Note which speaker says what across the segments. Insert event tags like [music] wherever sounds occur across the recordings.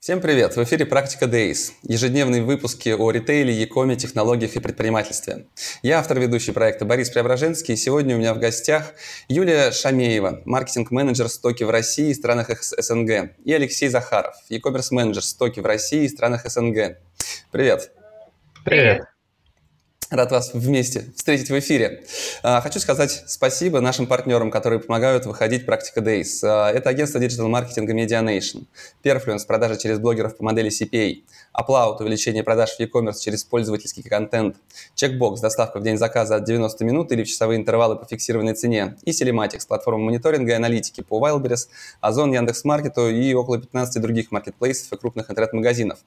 Speaker 1: Всем привет! В эфире «Практика Days» – ежедневные выпуски о ритейле, e-коме, технологиях и предпринимательстве. Я автор ведущий проекта Борис Преображенский, и сегодня у меня в гостях Юлия Шамеева, маркетинг-менеджер стоки в России и странах СНГ, и Алексей Захаров, e-commerce менеджер стоки в России и странах СНГ. Привет!
Speaker 2: Привет!
Speaker 1: Рад вас вместе встретить в эфире. А, хочу сказать спасибо нашим партнерам, которые помогают выходить Практика Days. А, это агентство диджитал-маркетинга Medianation, Perfluence, продажи через блогеров по модели CPA, Upload, увеличение продаж в e-commerce через пользовательский контент, Checkbox, доставка в день заказа от 90 минут или в часовые интервалы по фиксированной цене, и Telematics, платформа мониторинга и аналитики по Wildberries, Озон, Яндекс.Маркету и около 15 других маркетплейсов и крупных интернет-магазинов.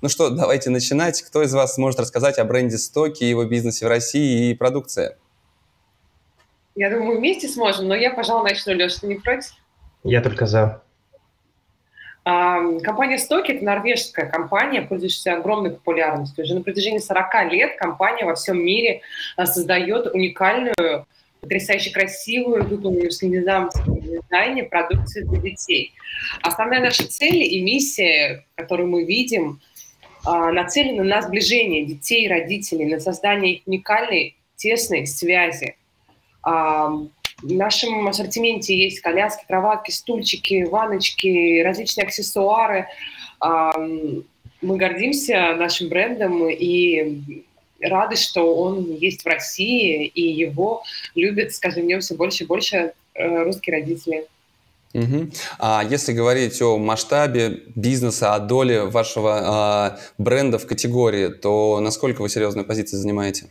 Speaker 1: Ну что, давайте начинать. Кто из вас может рассказать о бренде Стоки и его бизнесе в России и продукции?
Speaker 3: Я думаю, вместе сможем, но я, пожалуй, начну. Леша, ты не против?
Speaker 2: Я только за.
Speaker 3: Компания Стоки – это норвежская компания, пользующаяся огромной популярностью. Уже на протяжении 40 лет компания во всем мире а, создает уникальную, потрясающе красивую, выполненную в скандинавском дизайне продукцию для детей. Основная наша цель и миссия, которую мы видим – а, нацелены на сближение детей и родителей, на создание их уникальной, тесной связи. А, в нашем ассортименте есть коляски, кроватки, стульчики, ванночки, различные аксессуары. А, мы гордимся нашим брендом и рады, что он есть в России, и его любят, скажем, в нем все больше и больше э, русские родители.
Speaker 1: Угу. А если говорить о масштабе бизнеса, о доле вашего а, бренда в категории, то насколько вы серьезную позицию занимаете?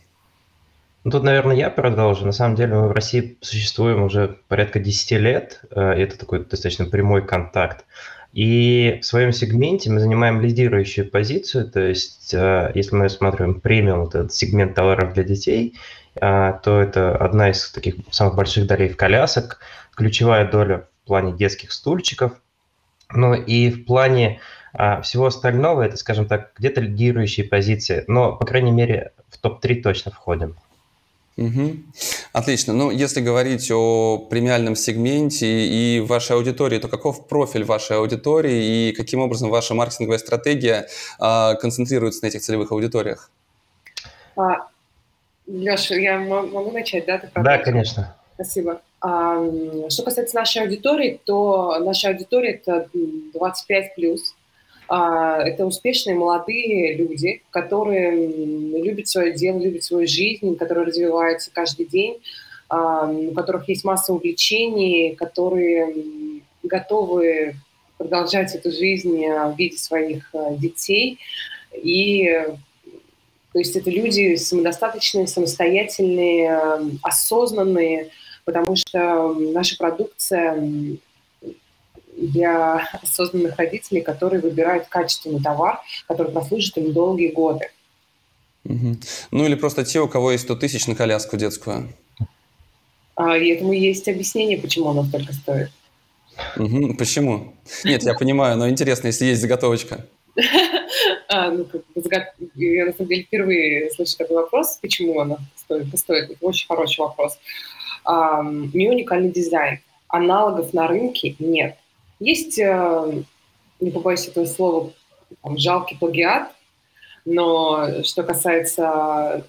Speaker 2: Ну, тут, наверное, я продолжу. На самом деле мы в России существуем уже порядка 10 лет, э, и это такой достаточно прямой контакт. И в своем сегменте мы занимаем лидирующую позицию, то есть э, если мы рассматриваем премиум, вот этот сегмент товаров для детей, э, то это одна из таких самых больших долей в колясок, ключевая доля плане детских стульчиков. Ну и в плане а, всего остального, это, скажем так, где-то лидирующие позиции. Но, по крайней мере, в топ-3 точно входим.
Speaker 1: Угу. Отлично. Ну, если говорить о премиальном сегменте и вашей аудитории, то каков профиль вашей аудитории и каким образом ваша маркетинговая стратегия а, концентрируется на этих целевых аудиториях?
Speaker 3: А, Леша, я могу начать, да?
Speaker 2: Ты да, конечно.
Speaker 3: Спасибо. Что касается нашей аудитории, то наша аудитория это 25 плюс. А, это успешные молодые люди, которые любят свое дело, любят свою жизнь, которые развиваются каждый день, у которых есть масса увлечений, которые готовы продолжать эту жизнь в виде своих а, детей. И то есть это люди самодостаточные, самостоятельные, осознанные, потому что наша продукция для осознанных родителей, которые выбирают качественный товар, который прослужит им долгие годы.
Speaker 1: Угу. Ну или просто те, у кого есть 100 тысяч на коляску детскую.
Speaker 3: А, и этому есть объяснение, почему она столько стоит.
Speaker 1: Угу. Почему? Нет, я понимаю, но интересно, если есть заготовочка. [laughs]
Speaker 3: А, ну, я на самом деле впервые слышу такой вопрос, почему она стоит, стоит. Это очень хороший вопрос у уникальный дизайн. Аналогов на рынке нет. Есть, э, не побоюсь этого слова, там, жалкий плагиат, но что касается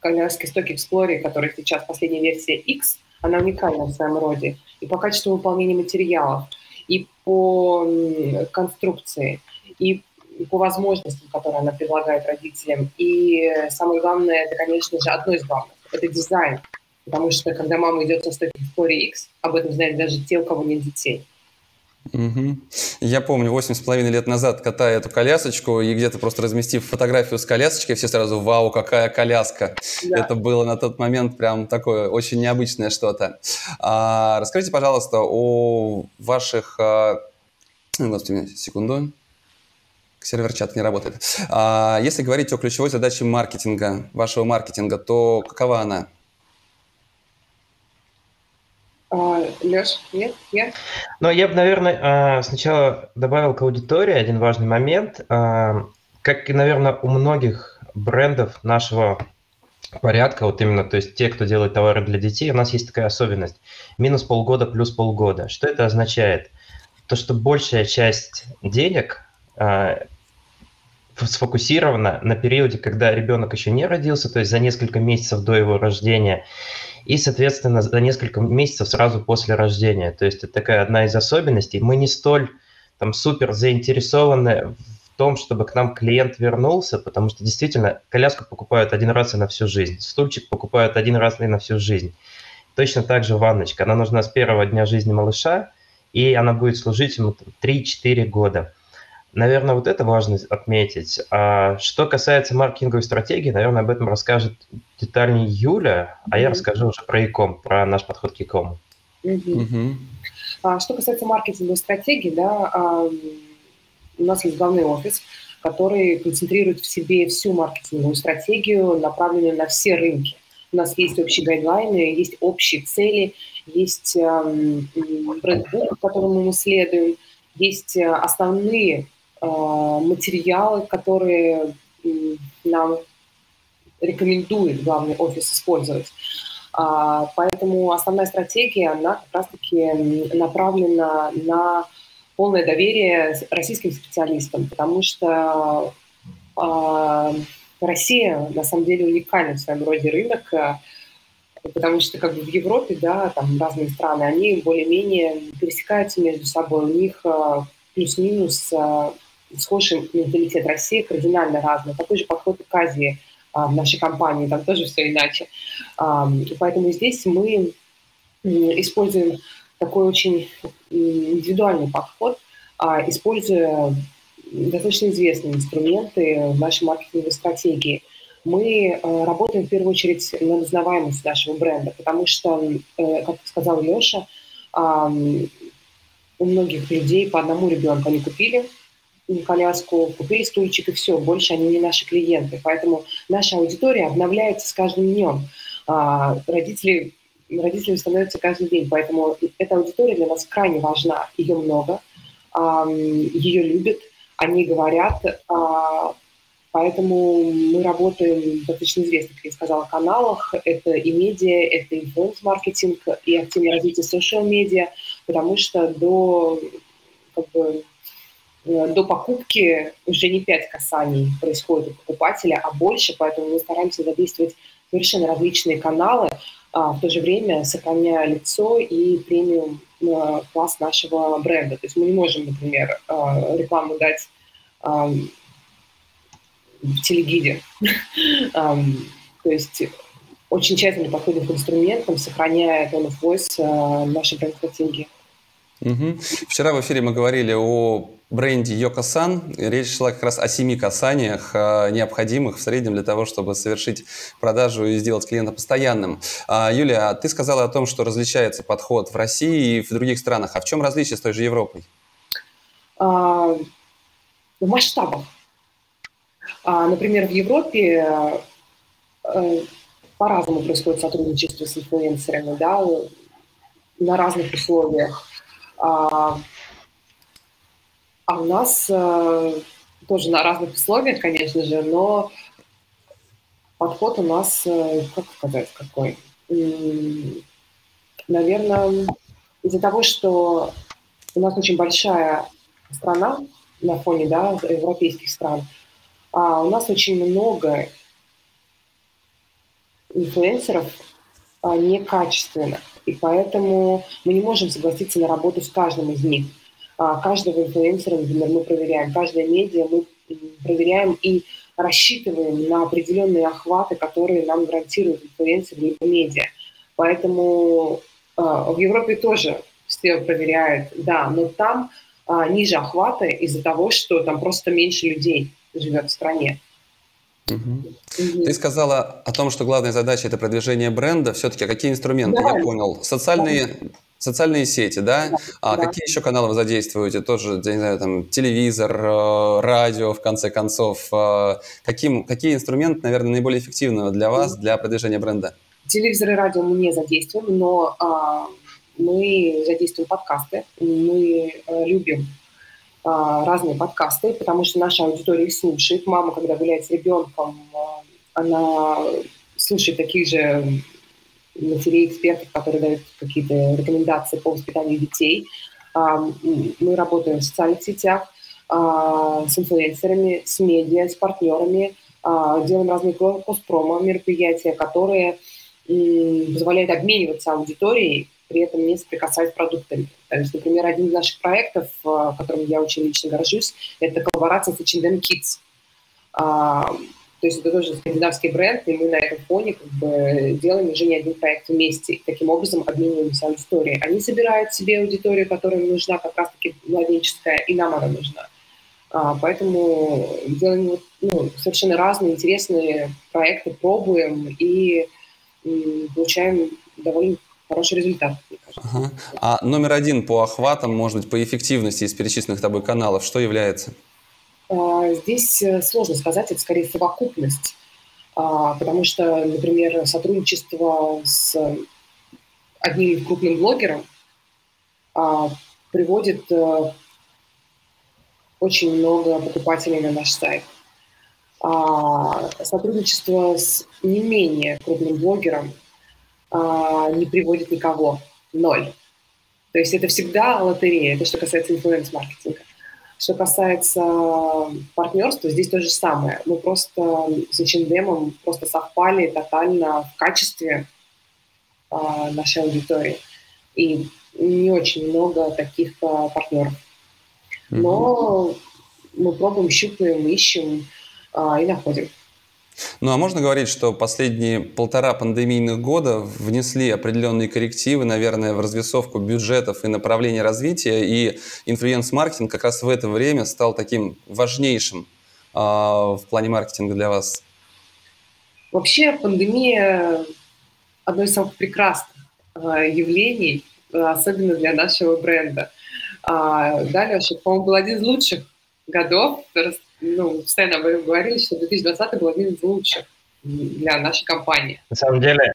Speaker 3: коляски Stock Explorer, которая сейчас последняя версия X, она уникальна в своем роде. И по качеству выполнения материалов, и по конструкции, и по возможностям, которые она предлагает родителям. И самое главное, это, конечно же, одно из главных, это дизайн. Потому что когда мама идет со стойки в Core X, об этом знают даже те, у кого нет детей.
Speaker 1: Угу. Я помню, восемь с половиной лет назад, катая эту колясочку, и где-то просто разместив фотографию с колясочкой, все сразу «Вау, какая коляска!» да. Это было на тот момент прям такое очень необычное что-то. А, расскажите, пожалуйста, о ваших... А... Господи, секунду. Сервер-чат не работает. А если говорить о ключевой задаче маркетинга, вашего маркетинга, то какова она?
Speaker 3: А, Леш, нет? Нет?
Speaker 2: Ну, я бы, наверное, а, сначала добавил к аудитории один важный момент. А, как и, наверное, у многих брендов нашего порядка, вот именно, то есть те, кто делает товары для детей, у нас есть такая особенность. Минус полгода плюс полгода. Что это означает? То, что большая часть денег сфокусирована на периоде, когда ребенок еще не родился, то есть за несколько месяцев до его рождения, и, соответственно, за несколько месяцев сразу после рождения. То есть это такая одна из особенностей. Мы не столь там супер заинтересованы в том, чтобы к нам клиент вернулся, потому что действительно коляску покупают один раз и на всю жизнь, стульчик покупают один раз и на всю жизнь. Точно так же ванночка. Она нужна с первого дня жизни малыша, и она будет служить ему 3-4 года. Наверное, вот это важно отметить. А что касается маркетинговой стратегии, наверное, об этом расскажет детальнее Юля, а mm-hmm. я расскажу уже про ИКОМ, про наш подход к ИКОМу.
Speaker 3: Mm-hmm. Mm-hmm. А, что касается маркетинговой стратегии, да, а, у нас есть главный офис, который концентрирует в себе всю маркетинговую стратегию, направленную на все рынки. У нас есть общие гайдлайны, есть общие цели, есть эм, брендбук, которому мы следуем, есть э, основные материалы, которые нам рекомендует главный офис использовать. А, поэтому основная стратегия, она как раз-таки направлена на полное доверие российским специалистам, потому что а, Россия на самом деле уникальный в своем роде рынок, э, потому что как бы в Европе, да, там разные страны, они более-менее пересекаются между собой, у них э, плюс-минус схожий менталитет России кардинально разный. Такой же подход и к Азии а, в нашей компании, там тоже все иначе. А, поэтому здесь мы используем такой очень индивидуальный подход, а, используя достаточно известные инструменты в нашей маркетинговой стратегии. Мы работаем в первую очередь на узнаваемость нашего бренда, потому что, э, как сказал Леша, у многих людей по одному ребенку они купили коляску, купили стульчик и все, больше они не наши клиенты. Поэтому наша аудитория обновляется с каждым днем. А, родители, родители становятся каждый день, поэтому эта аудитория для нас крайне важна. Ее много, ее любят, они говорят, а, поэтому мы работаем в достаточно известных, как я сказала, каналах. Это и медиа, это инфлюенс-маркетинг, и активное развитие социал-медиа, потому что до как бы, до покупки уже не пять касаний происходит у покупателя, а больше, поэтому мы стараемся задействовать совершенно различные каналы, а в то же время сохраняя лицо и премиум э, класс нашего бренда. То есть мы не можем, например, э, рекламу дать в телегиде. [laughs] То есть очень тщательно подходим к инструментам, сохраняя tone of voice нашей бренд-стратегии.
Speaker 1: Угу. Вчера в эфире мы говорили о бренде Йоко-сан. Речь шла как раз о семи касаниях, а, необходимых в среднем для того, чтобы совершить продажу и сделать клиента постоянным. А, Юлия, ты сказала о том, что различается подход в России и в других странах. А в чем различие с той же Европой?
Speaker 3: А, в масштабах. Например, в Европе э, по-разному происходит сотрудничество с инфлюенсерами, да, на разных условиях. А, а у нас а, тоже на разных условиях, конечно же, но подход у нас, э, как сказать, какой? Наверное, из-за того, что у нас очень большая страна на фоне да, европейских стран, а у нас очень много инфлюенсеров а, некачественных. И поэтому мы не можем согласиться на работу с каждым из них. А, каждого инфлюенсера, например, мы проверяем, каждое медиа мы проверяем и рассчитываем на определенные охваты, которые нам гарантируют инфлюенсер либо медиа. Поэтому э, в Европе тоже все проверяют, да, но там э, ниже охваты из-за того, что там просто меньше людей живет в стране.
Speaker 1: Угу. Ты сказала о том, что главная задача это продвижение бренда. Все-таки какие инструменты? Да. Я понял. Социальные, Социальные сети, да?
Speaker 3: Да,
Speaker 1: А
Speaker 3: да.
Speaker 1: какие еще каналы вы задействуете? Тоже, я не знаю, там, телевизор, э, радио, в конце концов. Э, Каким, какие инструменты, наверное, наиболее эффективны для вас, для продвижения бренда?
Speaker 3: Телевизор и радио мы не задействуем, но а, мы задействуем подкасты. Мы а, любим а, разные подкасты, потому что наша аудитория их слушает. Мама, когда гуляет с ребенком, а, она слушает таких же матерей, экспертов, которые дают какие-то рекомендации по воспитанию детей. А, мы работаем в социальных сетях а, с инфлюенсерами, с медиа, с партнерами, а, делаем разные коспромо мероприятия, которые позволяют обмениваться аудиторией, при этом не соприкасаясь с продуктами. То есть, например, один из наших проектов, которым я очень лично горжусь, это коллаборация с H&M Kids. То есть это тоже скандинавский бренд, и мы на этом фоне как бы делаем уже не один проект вместе. Таким образом обмениваемся аудиторией. Они собирают себе аудиторию, которая нужна как раз-таки младенческая, и нам она нужна. А, поэтому делаем ну, совершенно разные интересные проекты, пробуем и м, получаем довольно хороший результат, мне кажется.
Speaker 1: Ага. А номер один по охватам, может быть, по эффективности из перечисленных тобой каналов, что является?
Speaker 3: А, здесь э, сложно сказать, это скорее совокупность, а, потому что, например, сотрудничество с одним крупным блогером а, приводит э, очень много покупателей на наш сайт. Сотрудничество с не менее крупным блогером не приводит никого, ноль. То есть это всегда лотерея, это что касается инфлюенс-маркетинга. Что касается партнерства, здесь то же самое. Мы просто с H&M просто совпали тотально в качестве э, нашей аудитории. И не очень много таких э, партнеров. Но mm-hmm. мы пробуем, щупаем, ищем э, и находим.
Speaker 1: Ну а можно говорить, что последние полтора пандемийных года внесли определенные коррективы, наверное, в развесовку бюджетов и направления развития, и инфлюенс-маркетинг как раз в это время стал таким важнейшим э, в плане маркетинга для вас?
Speaker 3: Вообще пандемия одно из самых прекрасных э, явлений, особенно для нашего бренда. А, да, Леша, по-моему, был один из лучших годов ну, постоянно об этом говорили, что 2020 был один из лучших для нашей компании.
Speaker 2: На самом деле,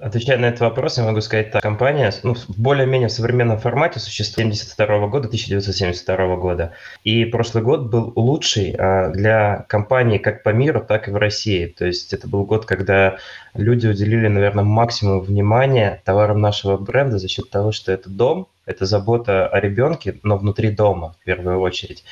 Speaker 2: отвечая на этот вопрос, я могу сказать так. Компания ну, в более-менее современном формате существует с 1972 года, 1972 года. И прошлый год был лучший а, для компании как по миру, так и в России. То есть это был год, когда люди уделили, наверное, максимум внимания товарам нашего бренда за счет того, что это дом, это забота о ребенке, но внутри дома в первую очередь.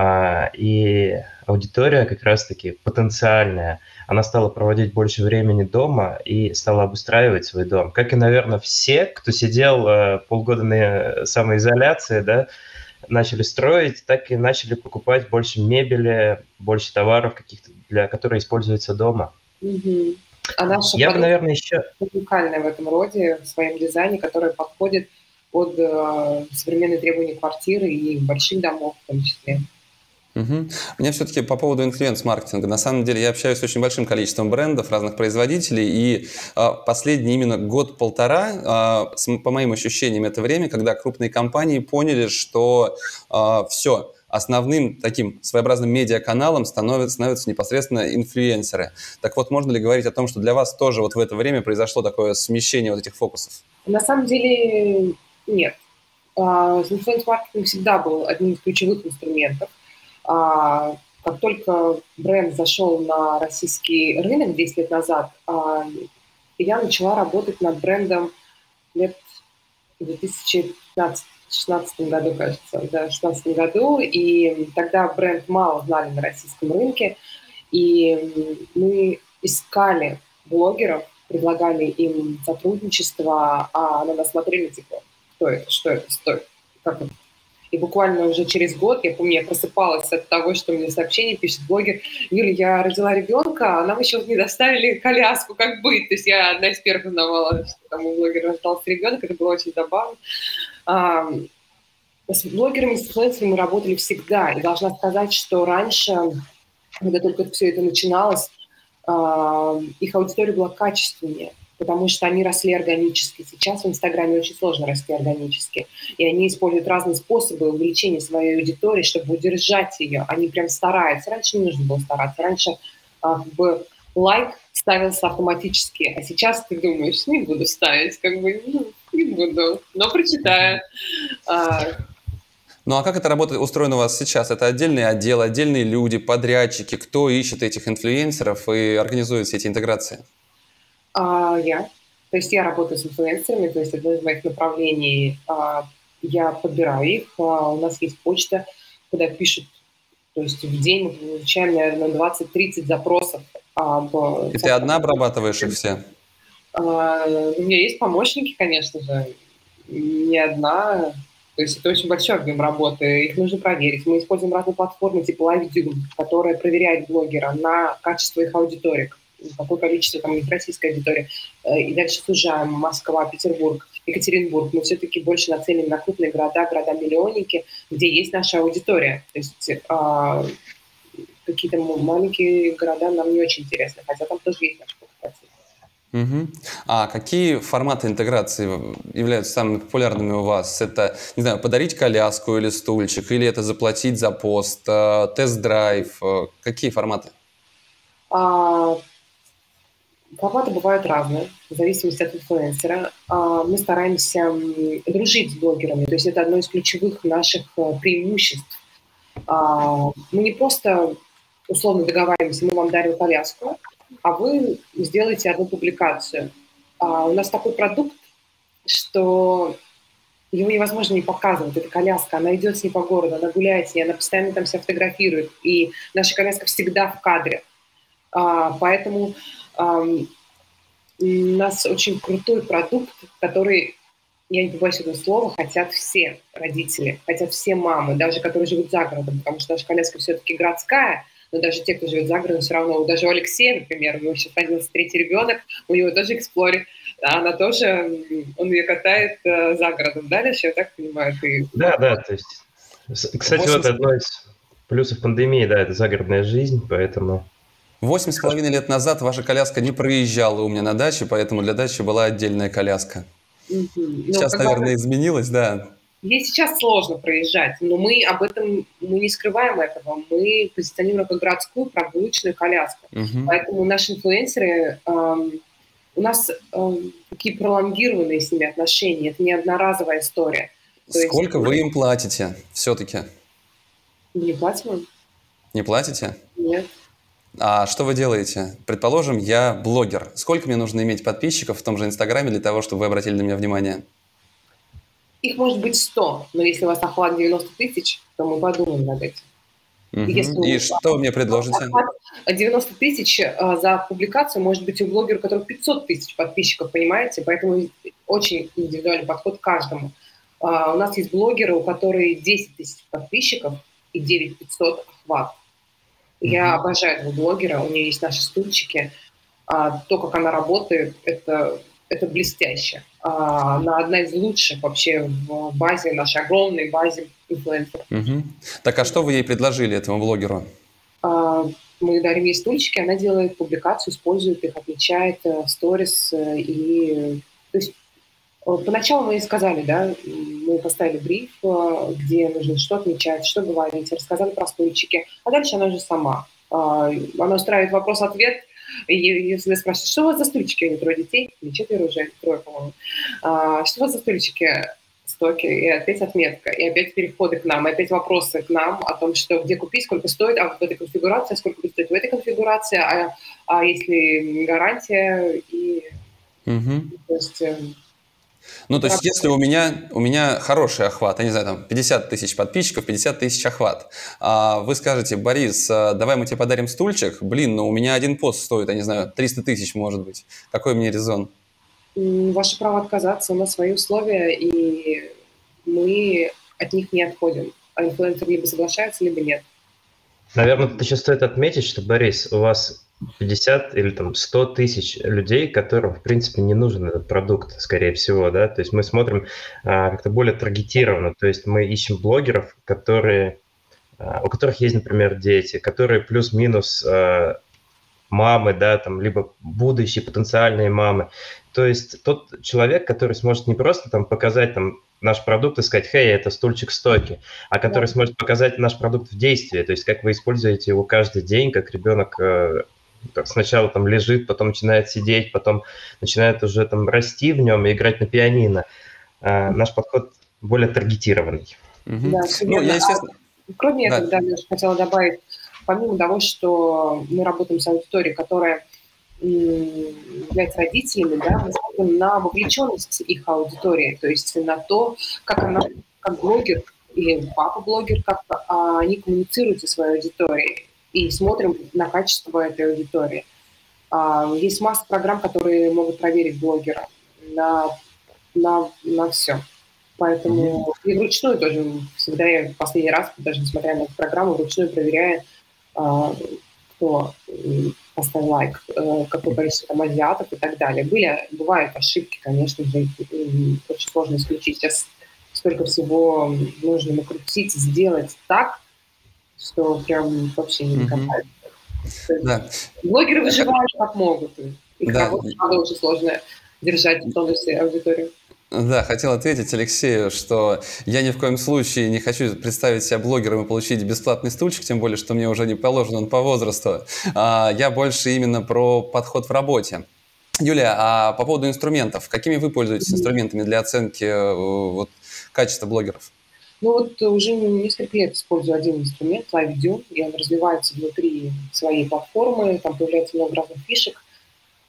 Speaker 2: А, и аудитория как раз-таки потенциальная, она стала проводить больше времени дома и стала обустраивать свой дом. Как и, наверное, все, кто сидел э, полгода на самоизоляции, да, начали строить, так и начали покупать больше мебели, больше товаров каких-то, для которые используются дома.
Speaker 3: Угу. А наша
Speaker 2: Я бы, наверное, еще...
Speaker 3: уникальная в этом роде, в своем дизайне, которая подходит под э, современные требования квартиры и больших домов в том числе.
Speaker 1: Угу. Меня все-таки по поводу инфлюенс-маркетинга. На самом деле я общаюсь с очень большим количеством брендов, разных производителей, и э, последний именно год-полтора, э, по моим ощущениям, это время, когда крупные компании поняли, что э, все, основным таким своеобразным медиаканалом становятся, становятся непосредственно инфлюенсеры. Так вот, можно ли говорить о том, что для вас тоже вот в это время произошло такое смещение вот этих фокусов?
Speaker 3: На самом деле нет. Инфлюенс-маркетинг всегда был одним из ключевых инструментов. А, как только бренд зашел на российский рынок 10 лет назад, а, я начала работать над брендом лет в 2016 году, кажется, да, в 2016 году, и тогда бренд мало знали на российском рынке, и мы искали блогеров, предлагали им сотрудничество, а на нас смотрели, типа, кто это, что это? Стоит, как это и буквально уже через год, я помню, я просыпалась от того, что мне сообщение пишет блогер, Юля, я родила ребенка, а нам еще не доставили коляску, как быть. То есть я одна из первых узнавала, что там у блогера рождался ребенок, это было очень забавно. С блогерами, с инфлюенсерами мы работали всегда. И должна сказать, что раньше, когда только все это начиналось, их аудитория была качественнее. Потому что они росли органически. Сейчас в Инстаграме очень сложно расти органически. И они используют разные способы увеличения своей аудитории, чтобы удержать ее. Они прям стараются. Раньше не нужно было стараться. Раньше а, как бы лайк ставился автоматически, а сейчас ты думаешь, не буду ставить, как бы ну, не буду, но прочитаю. А,
Speaker 1: ну а как это работает, устроено у вас сейчас? Это отдельный отдел, отдельные люди, подрядчики, кто ищет этих инфлюенсеров и организует все эти интеграции?
Speaker 3: А, я. То есть я работаю с инфлюенсерами, то есть одно из моих направлений, а, я подбираю их, а, у нас есть почта, куда пишут, то есть в день мы получаем, наверное, 20-30 запросов.
Speaker 1: Об, и ты одна обрабатываешь их все?
Speaker 3: А, у меня есть помощники, конечно же, не одна, то есть это очень большой объем работы, их нужно проверить. Мы используем разные платформы типа LiveDune, которая проверяет блогера на качество их аудитории, какое количество там российской аудитории. Э, и дальше сужаем Москва, Петербург, Екатеринбург. Мы все-таки больше нацелены на крупные города, города-миллионники, где есть наша аудитория. То есть а, какие-то маленькие города нам не очень интересны, хотя там тоже есть наш покупатель.
Speaker 1: Угу. А какие форматы интеграции являются самыми популярными у вас? Это, не знаю, подарить коляску или стульчик, или это заплатить за пост, э, тест-драйв? Э, какие форматы?
Speaker 3: А, форматы бывают разные, в зависимости от инфлюенсера. А, мы стараемся дружить с блогерами, то есть это одно из ключевых наших э, преимуществ. А, мы не просто условно договариваемся, мы вам дарим коляску, а вы сделаете одну публикацию. А у нас такой продукт, что его невозможно не показывать. Это коляска, она идет с ней по городу, она гуляет с ней, она постоянно там себя фотографирует. И наша коляска всегда в кадре. А, поэтому у нас очень крутой продукт, который, я не побоюсь этого слова, хотят все родители, хотят все мамы, даже которые живут за городом, потому что наша коляска все-таки городская – но даже те, кто живет за городом, все равно, даже у Алексея, например, у него сейчас родился третий ребенок, у него тоже эксплорер, а она тоже, он ее катает э, за городом, да, Леша, я так понимаю? Ты...
Speaker 2: Да, да, то есть, кстати, 80... вот одно из плюсов пандемии, да, это загородная жизнь, поэтому...
Speaker 1: Восемь с половиной лет назад ваша коляска не проезжала у меня на даче, поэтому для дачи была отдельная коляска. Угу. Сейчас, Но, наверное, изменилось, да.
Speaker 3: Ей сейчас сложно проезжать, но мы об этом, мы не скрываем этого. Мы позиционируем как городскую прогулочную коляску. Угу. Поэтому наши инфлюенсеры, эм, у нас эм, такие пролонгированные с ними отношения. Это не одноразовая история.
Speaker 1: То Сколько есть, вы им платите все-таки?
Speaker 3: Не платим
Speaker 1: Не платите?
Speaker 3: Нет.
Speaker 1: А что вы делаете? Предположим, я блогер. Сколько мне нужно иметь подписчиков в том же Инстаграме для того, чтобы вы обратили на меня внимание?
Speaker 3: Их может быть 100, но если у вас охват 90 тысяч, то мы подумаем над этим.
Speaker 1: Угу. Если И что вы мне предложите?
Speaker 3: 90 тысяч а, за публикацию может быть у блогера, у которого 500 тысяч подписчиков, понимаете? Поэтому очень индивидуальный подход к каждому. А, у нас есть блогеры, у которых 10 тысяч подписчиков и 9 500 охват. Я обожаю этого блогера, у нее есть наши стульчики. А, то, как она работает, это это блестяще. А, она одна из лучших вообще в базе, нашей огромной базе инфлюенсеров.
Speaker 1: Угу. Так а что вы ей предложили, этому блогеру?
Speaker 3: А, мы дарим ей стульчики, она делает публикацию, использует их, отмечает э, сторис. Э, и, то есть Поначалу мы ей сказали, да, мы поставили бриф, где нужно что отмечать, что говорить, рассказали про стульчики, а дальше она же сама. А, она устраивает вопрос-ответ, и если спрашивают, что у вас за стульчики? У них трое детей, или четверо уже, трое, по-моему. А, что у вас за стульчики? стоки, и опять отметка, и опять переходы к нам, и опять вопросы к нам о том, что где купить, сколько стоит, а в этой конфигурации, сколько будет стоить в этой конфигурации, а, а если гарантия, и
Speaker 1: угу. то есть эм, ну, то есть, если у меня, у меня хороший охват, я не знаю, там 50 тысяч подписчиков, 50 тысяч охват, а вы скажете, Борис, а, давай мы тебе подарим стульчик, блин, но ну, у меня один пост стоит, я не знаю, 300 тысяч, может быть. Какой мне резон?
Speaker 3: Ваше право отказаться, у нас свои условия, и мы от них не отходим. А инфлюенсер либо соглашается, либо нет.
Speaker 2: Наверное, тут еще стоит отметить, что, Борис, у вас 50 или там 100 тысяч людей, которым, в принципе, не нужен этот продукт, скорее всего, да, то есть мы смотрим а, как-то более таргетированно, то есть мы ищем блогеров, которые, а, у которых есть, например, дети, которые плюс-минус а, мамы, да, там, либо будущие потенциальные мамы. То есть тот человек, который сможет не просто там показать там наш продукт и сказать, хей, это стульчик стойки, а который да. сможет показать наш продукт в действии, то есть как вы используете его каждый день, как ребенок э, сначала там лежит, потом начинает сидеть, потом начинает уже там расти в нем и играть на пианино. Э, наш подход более таргетированный.
Speaker 3: Угу. Да, ну, я, естественно... а, кроме да. этого, да, я хотела добавить, помимо того, что мы работаем с аудиторией, которая является родителями, да, мы смотрим на вовлеченность их аудитории, то есть на то, как она, как блогер или папа-блогер, как а, они коммуницируют со своей аудиторией, и смотрим на качество этой аудитории. А, есть масса программ, которые могут проверить блогера на, на, на все. Поэтому mm-hmm. и вручную тоже всегда я в последний раз, даже несмотря на эту программу, вручную проверяю, а, кто поставил лайк, э, какое количество там азиатов и так далее. Были, бывают ошибки, конечно же, очень сложно исключить. Сейчас столько всего нужно накрутить, сделать так, что прям вообще не докопается. Mm-hmm. Да. Блогеры выживают как могут. Их да. работа, правда, очень сложная держать в тонусе аудиторию.
Speaker 1: Да, хотел ответить Алексею, что я ни в коем случае не хочу представить себя блогером и получить бесплатный стульчик, тем более, что мне уже не положен он по возрасту. А, я больше именно про подход в работе. Юлия, а по поводу инструментов, какими вы пользуетесь инструментами для оценки э, вот, качества блогеров?
Speaker 3: Ну вот уже несколько лет использую один инструмент, LiveView, и он развивается внутри своей платформы, там появляется много разных фишек.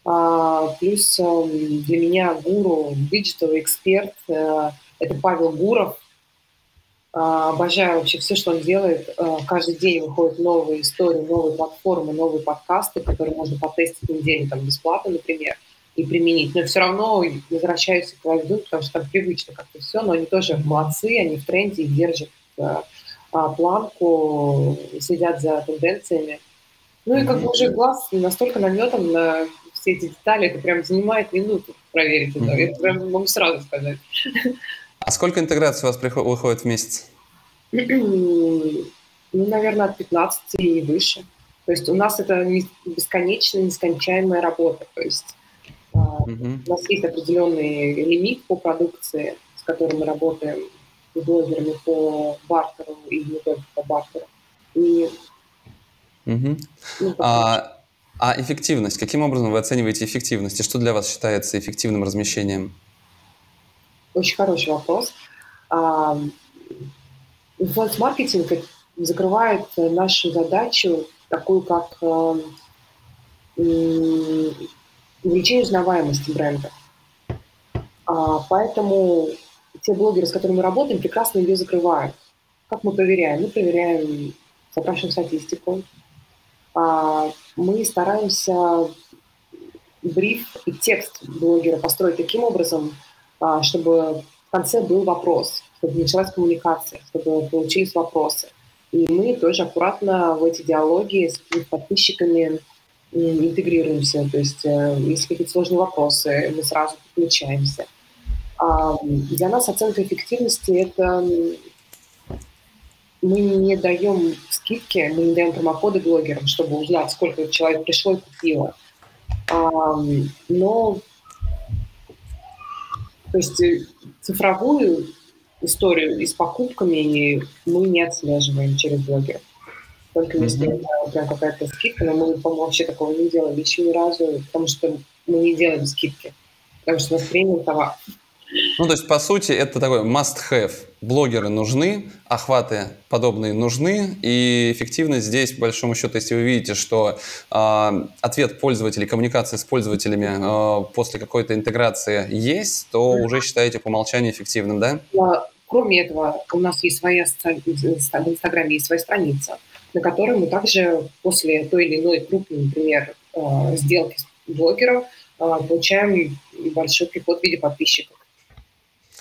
Speaker 3: А, плюс эм, для меня гуру, digital эксперт, э, это Павел Гуров. А, обожаю вообще все, что он делает. Э, каждый день выходят новые истории, новые платформы, новые подкасты, которые можно потестить неделю там бесплатно, например, и применить. Но все равно возвращаюсь к LiveDune, потому что там привычно как-то все, но они тоже молодцы, они в тренде и держат э, а, планку, следят за тенденциями. Ну и как бы уже глаз настолько наметан на все эти детали, это прям занимает минуту проверить это. Это прям могу сразу сказать.
Speaker 1: А сколько интеграций у вас выходит в месяц?
Speaker 3: ну, наверное, от 15 и выше. То есть у нас это бесконечная, нескончаемая работа. То есть mm-hmm. у нас есть определенный лимит по продукции, с которым мы работаем с блогерами по бартеру и не только по бартеру. И,
Speaker 1: mm-hmm. ну, а, а эффективность? Каким образом вы оцениваете эффективность? И что для вас считается эффективным размещением?
Speaker 3: Очень хороший вопрос. Инфлюенс-маркетинг закрывает нашу задачу, такую как увеличение узнаваемости бренда. А, поэтому те блогеры, с которыми мы работаем, прекрасно ее закрывают. Как мы проверяем? Мы проверяем, запрашиваем статистику, а, мы стараемся бриф и текст блогера построить таким образом, а, чтобы в конце был вопрос, чтобы началась коммуникация, чтобы получились вопросы. И мы тоже аккуратно в эти диалоги с подписчиками интегрируемся. То есть э, если какие-то сложные вопросы, мы сразу подключаемся. А, для нас оценка эффективности – это мы не даем скидки, мы не даем промокоды блогерам, чтобы узнать, сколько человек пришло и купило. Но то есть цифровую историю и с покупками мы не отслеживаем через блогеров. Только mm-hmm. если это прям какая-то скидка, но мы, по-моему, вообще такого не делали еще ни разу, потому что мы не делаем скидки, потому что у нас премиум товар.
Speaker 1: Ну, то есть, по сути, это такой must-have. Блогеры нужны, охваты подобные нужны, и эффективность здесь, по большому счету, если вы видите, что э, ответ пользователей, коммуникация с пользователями э, после какой-то интеграции есть, то уже считаете по умолчанию эффективным, да?
Speaker 3: Кроме этого, у нас есть своя в Инстаграме есть своя страница, на которой мы также после той или иной крупной, например, э, сделки с блогером получаем большой приход в виде подписчиков.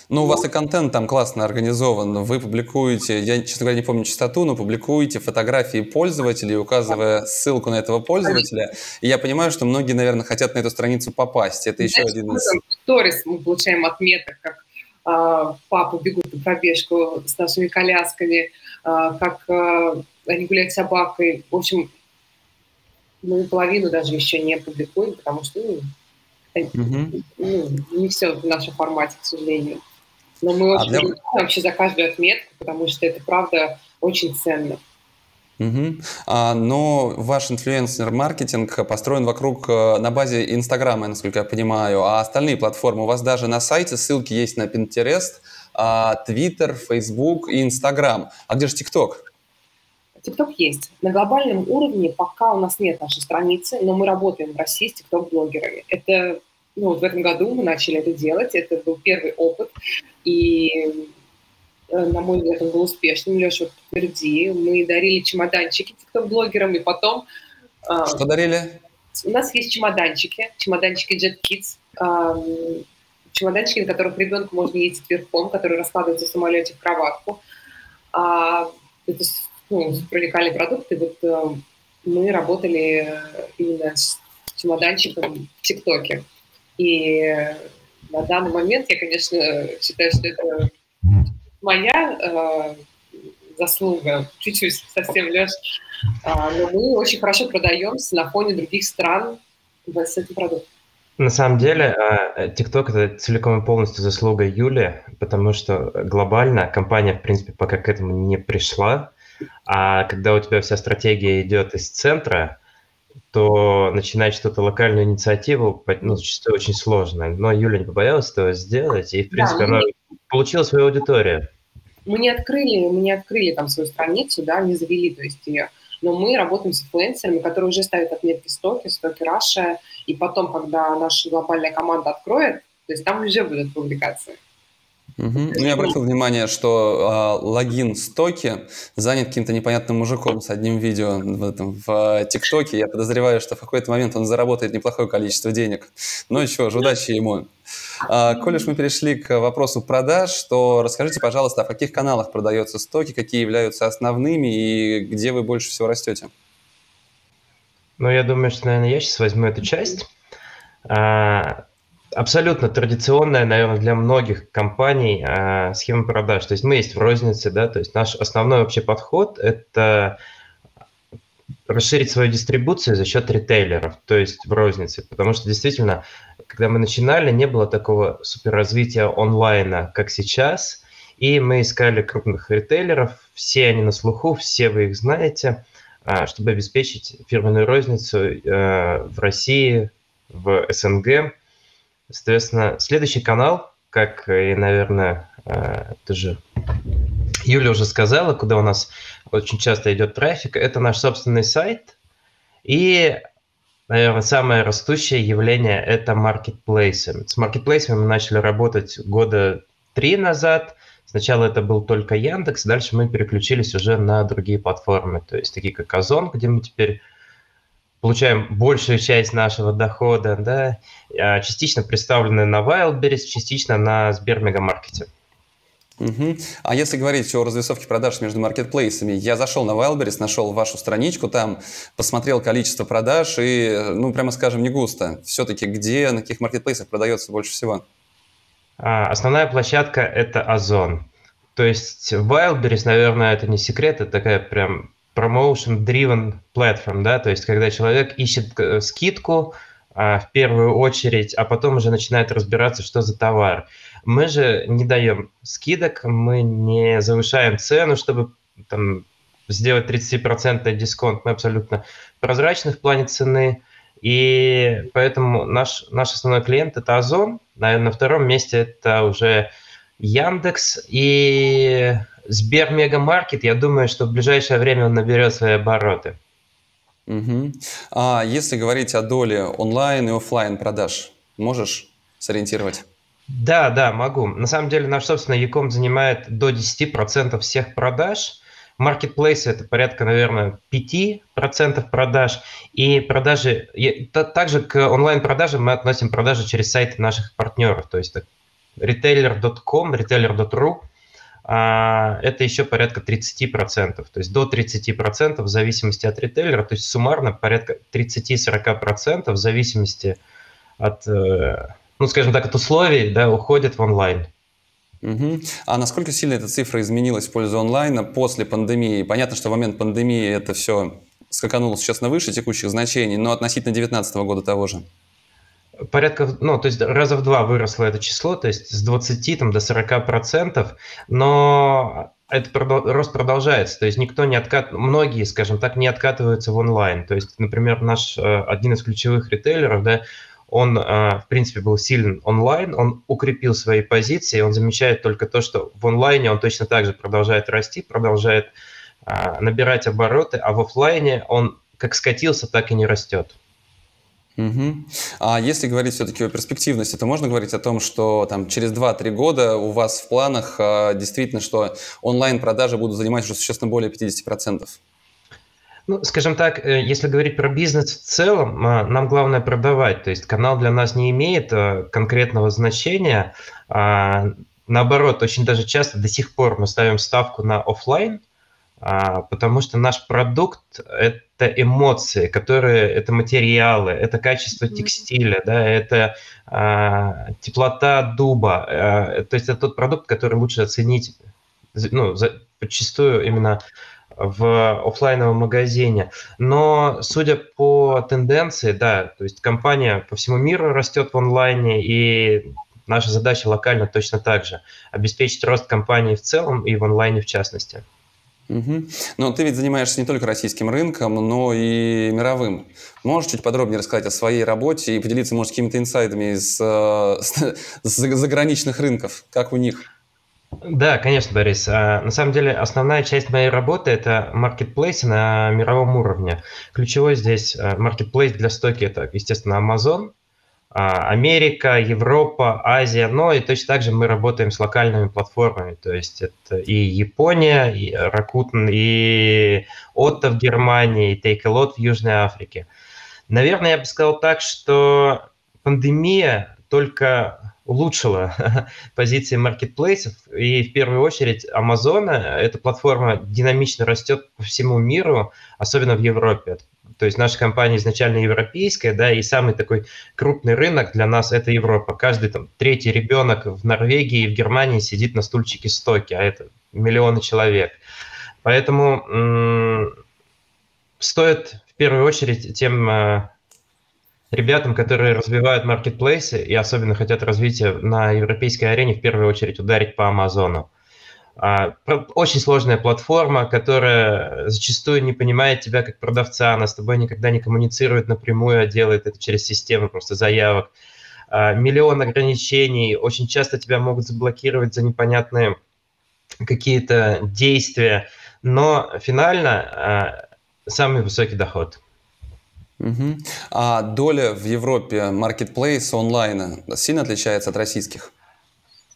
Speaker 1: Ну, у вас и контент там классно организован. Вы публикуете, я, честно говоря, не помню частоту, но публикуете фотографии пользователей, указывая ссылку на этого пользователя. И я понимаю, что многие, наверное, хотят на эту страницу попасть. Это еще Знаешь, один из...
Speaker 3: Сторис мы получаем отметок, как а, папы бегут на пробежку с нашими колясками, а, как а, они гуляют с собакой. В общем, мы половину даже еще не публикуем, потому что ну, угу. ну, не все в нашем формате, к сожалению. Но мы а очень для... вообще за каждую отметку, потому что это, правда, очень ценно.
Speaker 1: Угу. А, но ваш инфлюенсер-маркетинг построен вокруг, э, на базе Инстаграма, насколько я понимаю, а остальные платформы, у вас даже на сайте ссылки есть на Pinterest, Twitter, Facebook и Instagram. А где же ТикТок?
Speaker 3: ТикТок есть. На глобальном уровне пока у нас нет нашей страницы, но мы работаем в России с ТикТок-блогерами. Это, ну, вот в этом году мы начали это делать, это был первый опыт, и Э, на мой взгляд, он был успешным. Леша, подтверди. Мы дарили чемоданчики тикток-блогерам, и потом...
Speaker 1: А, Что дарили?
Speaker 3: У нас есть чемоданчики, чемоданчики Jet Kids, чемоданчики, на которых ребенку можно ездить верхом, которые раскладываются в самолете в кроватку. А, это ну, уникальный продукт, и вот э, мы работали именно с чемоданчиком в ТикТоке. И на данный момент я, конечно, считаю, что это моя э, заслуга, чуть-чуть совсем, Леш, э, но мы очень хорошо продаемся на фоне других стран с этим продуктом.
Speaker 2: На самом деле, TikTok это целиком и полностью заслуга Юли, потому что глобально компания, в принципе, пока к этому не пришла, а когда у тебя вся стратегия идет из центра, то начинать что-то локальную инициативу ну, зачастую очень сложно. Но Юля не побоялась этого сделать, и, в принципе, да, она получила свою аудиторию.
Speaker 3: Мы не открыли, мы не открыли там свою страницу, да, не завели, то есть ее. Но мы работаем с инфлюенсерами, которые уже ставят отметки стоки, стоки Раша, и потом, когда наша глобальная команда откроет, то есть там уже будут публикации.
Speaker 1: Угу. Я обратил внимание, что э, логин стоки занят каким-то непонятным мужиком с одним видео в, этом, в ТикТоке. Я подозреваю, что в какой-то момент он заработает неплохое количество денег. Ну и что ж, удачи ему. А, коль уж мы перешли к вопросу продаж, то расскажите, пожалуйста, о каких каналах продается стоки, какие являются основными и где вы больше всего растете?
Speaker 2: Ну, я думаю, что, наверное, я сейчас возьму эту часть. А, абсолютно традиционная, наверное, для многих компаний а, схема продаж. То есть мы есть в рознице, да, то есть наш основной вообще подход – это расширить свою дистрибуцию за счет ритейлеров, то есть в рознице, потому что действительно, когда мы начинали, не было такого суперразвития онлайна, как сейчас, и мы искали крупных ритейлеров, все они на слуху, все вы их знаете, а, чтобы обеспечить фирменную розницу э, в России, в СНГ. Соответственно, следующий канал, как и, наверное, э, тоже Юля уже сказала, куда у нас очень часто идет трафик, это наш собственный сайт. И, наверное, самое растущее явление – это маркетплейсы. С маркетплейсами мы начали работать года три назад. Сначала это был только Яндекс, дальше мы переключились уже на другие платформы, то есть такие как Озон, где мы теперь получаем большую часть нашего дохода, да, а частично представлены на Wildberries, частично на Сбермегамаркете.
Speaker 1: Угу. А если говорить о развесовке продаж между маркетплейсами, я зашел на Wildberries, нашел вашу страничку там, посмотрел количество продаж и, ну, прямо скажем, не густо. Все-таки где, на каких маркетплейсах продается больше всего?
Speaker 2: А, основная площадка – это Озон. То есть Wildberries, наверное, это не секрет, это такая прям promotion-driven platform, да, то есть когда человек ищет э, скидку а, в первую очередь, а потом уже начинает разбираться, что за товар. Мы же не даем скидок, мы не завышаем цену, чтобы там, сделать 30% дисконт. Мы абсолютно прозрачны в плане цены. И поэтому наш, наш основной клиент – это Озон. Наверное, на втором месте это уже Яндекс и Сбер Мегамаркет. Я думаю, что в ближайшее время он наберет свои обороты.
Speaker 1: Угу. А если говорить о доле онлайн и офлайн продаж, можешь сориентировать?
Speaker 2: Да, да, могу. На самом деле наш собственный Яком занимает до 10% всех продаж. Marketplace это порядка, наверное, 5% продаж. И продажи, также к онлайн-продажам мы относим продажи через сайты наших партнеров. То есть retailer.com, retailer.ru, это еще порядка 30%, то есть до 30% в зависимости от ритейлера, то есть суммарно порядка 30-40% в зависимости от э, ну, скажем так, от условий, да, уходят в онлайн.
Speaker 1: Угу. А насколько сильно эта цифра изменилась в пользу онлайна после пандемии? Понятно, что в момент пандемии это все скакануло существенно выше текущих значений, но относительно 2019 года того же?
Speaker 2: Порядка, ну, то есть раза в два выросло это число, то есть с 20 там, до 40 процентов, но этот рост продолжается, то есть никто не откат, многие, скажем так, не откатываются в онлайн. То есть, например, наш э, один из ключевых ритейлеров, да, он, э, в принципе, был силен онлайн, он укрепил свои позиции, он замечает только то, что в онлайне он точно так же продолжает расти, продолжает э, набирать обороты, а в офлайне он как скатился, так и не растет.
Speaker 1: Угу. А если говорить все-таки о перспективности, то можно говорить о том, что там, через 2-3 года у вас в планах а, действительно, что онлайн-продажи будут занимать уже существенно более 50%?
Speaker 2: Ну, скажем так, э, если говорить про бизнес в целом, а, нам главное продавать. То есть канал для нас не имеет а, конкретного значения. Наоборот, очень даже часто до сих пор мы ставим ставку на офлайн, потому что наш продукт – это эмоции, которые, это материалы, это качество текстиля, да, это а, теплота дуба, а, то есть это тот продукт, который лучше оценить, ну, за, подчастую именно в офлайновом магазине. Но судя по тенденции, да, то есть компания по всему миру растет в онлайне, и наша задача локально точно так же – обеспечить рост компании в целом и в онлайне в частности.
Speaker 1: Угу. Но ты ведь занимаешься не только российским рынком, но и мировым. Можешь чуть подробнее рассказать о своей работе и поделиться, может, какими-то инсайдами из э, заграничных рынков? Как у них?
Speaker 2: Да, конечно, Борис. А, на самом деле основная часть моей работы – это маркетплейсы на мировом уровне. Ключевой здесь маркетплейс для стойки – это, естественно, Amazon, Америка, Европа, Азия, но и точно так же мы работаем с локальными платформами, то есть это и Япония, и Rakuten, и Otto в Германии, и Take a Lot в Южной Африке. Наверное, я бы сказал так, что пандемия только улучшила [laughs] позиции маркетплейсов, и в первую очередь Amazon, эта платформа динамично растет по всему миру, особенно в Европе. То есть наша компания изначально европейская, да, и самый такой крупный рынок для нас – это Европа. Каждый там третий ребенок в Норвегии и в Германии сидит на стульчике стоки, а это миллионы человек. Поэтому стоит в первую очередь тем э, ребятам, которые развивают маркетплейсы и особенно хотят развития на европейской арене, в первую очередь ударить по Амазону. А, очень сложная платформа, которая зачастую не понимает тебя как продавца, она с тобой никогда не коммуницирует напрямую, а делает это через систему просто заявок. А, миллион ограничений, очень часто тебя могут заблокировать за непонятные какие-то действия, но финально а, самый высокий доход.
Speaker 1: Угу. А доля в Европе marketplace онлайна сильно отличается от российских?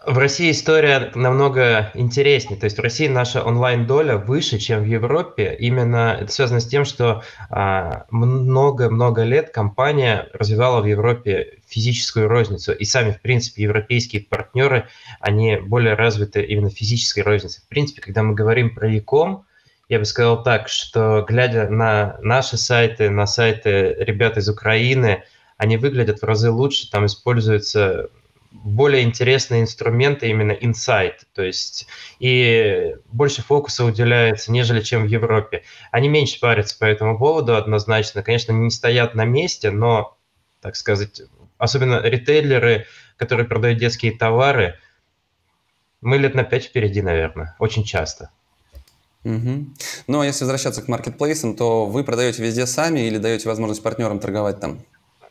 Speaker 2: В России история намного интереснее. То есть в России наша онлайн-доля выше, чем в Европе. Именно это связано с тем, что а, много-много лет компания развивала в Европе физическую розницу. И сами, в принципе, европейские партнеры, они более развиты именно физической рознице. В принципе, когда мы говорим про e-com, я бы сказал так, что глядя на наши сайты, на сайты ребят из Украины, они выглядят в разы лучше, там используется более интересные инструменты именно инсайт, то есть и больше фокуса уделяется, нежели чем в Европе. Они меньше парятся по этому поводу однозначно. Конечно, не стоят на месте, но, так сказать, особенно ритейлеры, которые продают детские товары, мы лет на пять впереди, наверное, очень часто.
Speaker 1: Угу. Ну, а если возвращаться к маркетплейсам, то вы продаете везде сами или даете возможность партнерам торговать там?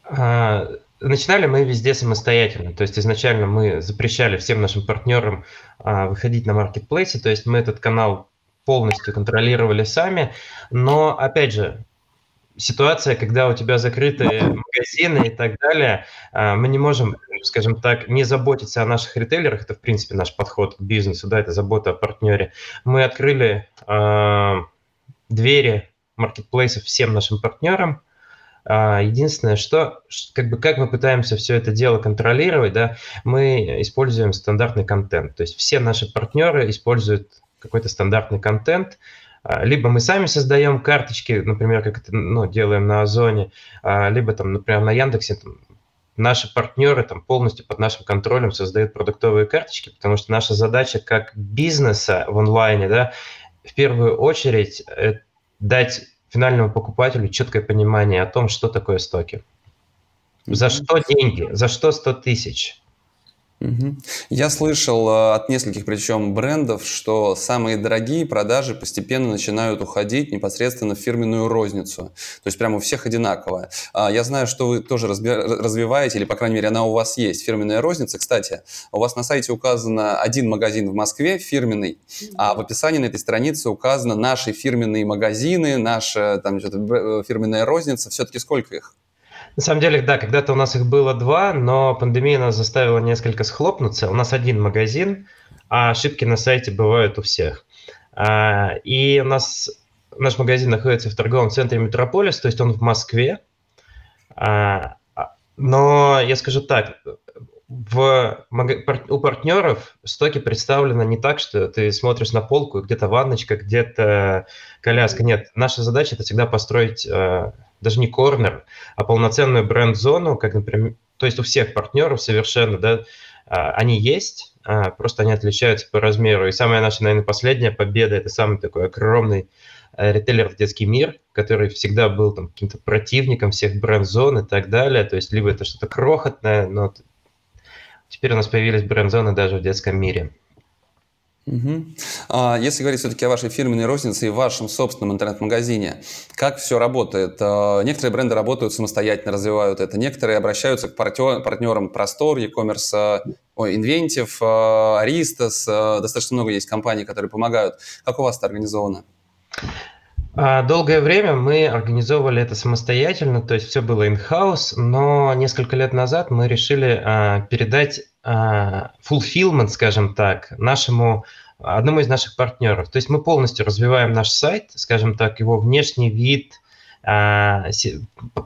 Speaker 2: А, Начинали мы везде самостоятельно, то есть изначально мы запрещали всем нашим партнерам а, выходить на маркетплейсе, то есть мы этот канал полностью контролировали сами, но опять же, ситуация, когда у тебя закрытые магазины и так далее, а, мы не можем, скажем так, не заботиться о наших ритейлерах, это в принципе наш подход к бизнесу, да, это забота о партнере. Мы открыли э, двери маркетплейсов всем нашим партнерам, единственное, что как бы как мы пытаемся все это дело контролировать, да, мы используем стандартный контент. То есть все наши партнеры используют какой-то стандартный контент, а, либо мы сами создаем карточки, например, как это ну, делаем на Озоне, а, либо там, например, на Яндексе там, наши партнеры там полностью под нашим контролем создают продуктовые карточки, потому что наша задача как бизнеса в онлайне, да, в первую очередь дать финальному покупателю четкое понимание о том, что такое стоки. За что деньги? За что 100 тысяч?
Speaker 1: Я слышал э, от нескольких причем брендов, что самые дорогие продажи постепенно начинают уходить непосредственно в фирменную розницу. То есть прямо у всех одинаково. А, я знаю, что вы тоже развиваете, или, по крайней мере, она у вас есть, фирменная розница. Кстати, у вас на сайте указано один магазин в Москве, фирменный, а в описании на этой странице указано наши фирменные магазины, наша там что-то э, фирменная розница. Все-таки сколько их?
Speaker 2: На самом деле, да, когда-то у нас их было два, но пандемия нас заставила несколько схлопнуться. У нас один магазин, а ошибки на сайте бывают у всех. А, и у нас наш магазин находится в торговом центре Метрополис, то есть он в Москве. А, но я скажу так, в, у партнеров стоки представлены не так, что ты смотришь на полку, где-то ванночка, где-то коляска. Нет, наша задача это всегда построить а, даже не корнер, а полноценную бренд-зону, как, например, то есть у всех партнеров совершенно, да, а, они есть, а, просто они отличаются по размеру. И самая наша, наверное, последняя победа – это самый такой огромный э, ритейлер детский мир, который всегда был там каким-то противником всех бренд-зон и так далее. То есть либо это что-то крохотное, но теперь у нас появились бренд-зоны даже в детском мире.
Speaker 1: Угу. А если говорить все-таки о вашей фирменной рознице и вашем собственном интернет-магазине, как все работает? А, некоторые бренды работают самостоятельно, развивают это, некоторые обращаются к партнерам Простор, e-commerce, а, ой, Inventive, а, Aristos, достаточно много есть компаний, которые помогают. Как у вас это организовано?
Speaker 2: Долгое время мы организовывали это самостоятельно, то есть все было in-house, но несколько лет назад мы решили передать а, fulfillment, скажем так, нашему одному из наших партнеров. То есть мы полностью развиваем наш сайт, скажем так, его внешний вид, а,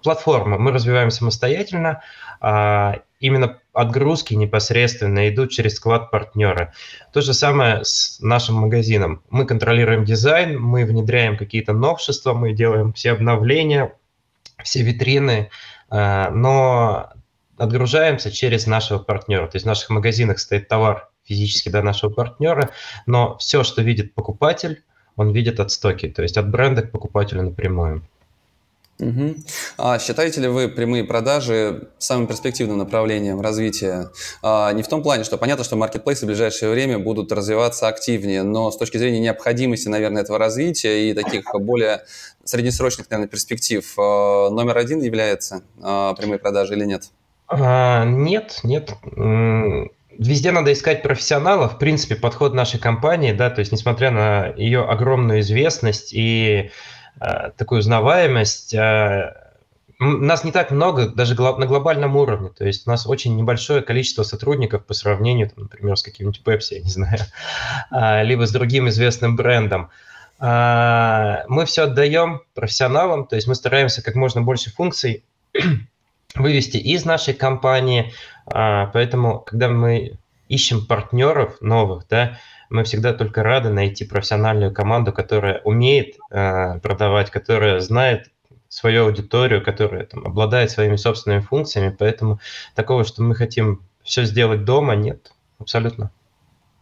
Speaker 2: платформа мы развиваем самостоятельно, а, именно отгрузки непосредственно идут через склад партнера. То же самое с нашим магазином. Мы контролируем дизайн, мы внедряем какие-то новшества, мы делаем все обновления, все витрины, но отгружаемся через нашего партнера. То есть в наших магазинах стоит товар физически до нашего партнера, но все, что видит покупатель, он видит от стоки, то есть от бренда к покупателю напрямую.
Speaker 1: Угу. А считаете ли вы прямые продажи самым перспективным направлением развития? А, не в том плане, что понятно, что маркетплейсы в ближайшее время будут развиваться активнее, но с точки зрения необходимости, наверное, этого развития и таких более среднесрочных, наверное, перспектив, а, номер один является а, прямые продажи или нет?
Speaker 2: А, нет, нет. Везде надо искать профессионалов. В принципе, подход нашей компании, да, то есть несмотря на ее огромную известность и такую узнаваемость, э, нас не так много даже на глобальном уровне. То есть у нас очень небольшое количество сотрудников по сравнению, там, например, с каким-нибудь Pepsi, я не знаю, э, [laughs] либо с другим известным брендом. Мы все отдаем профессионалам, то есть мы стараемся как можно больше функций [clears throat] вывести из нашей компании. А, поэтому, когда мы ищем партнеров новых, да, мы всегда только рады найти профессиональную команду, которая умеет э, продавать, которая знает свою аудиторию, которая там, обладает своими собственными функциями. Поэтому такого, что мы хотим все сделать дома, нет, абсолютно.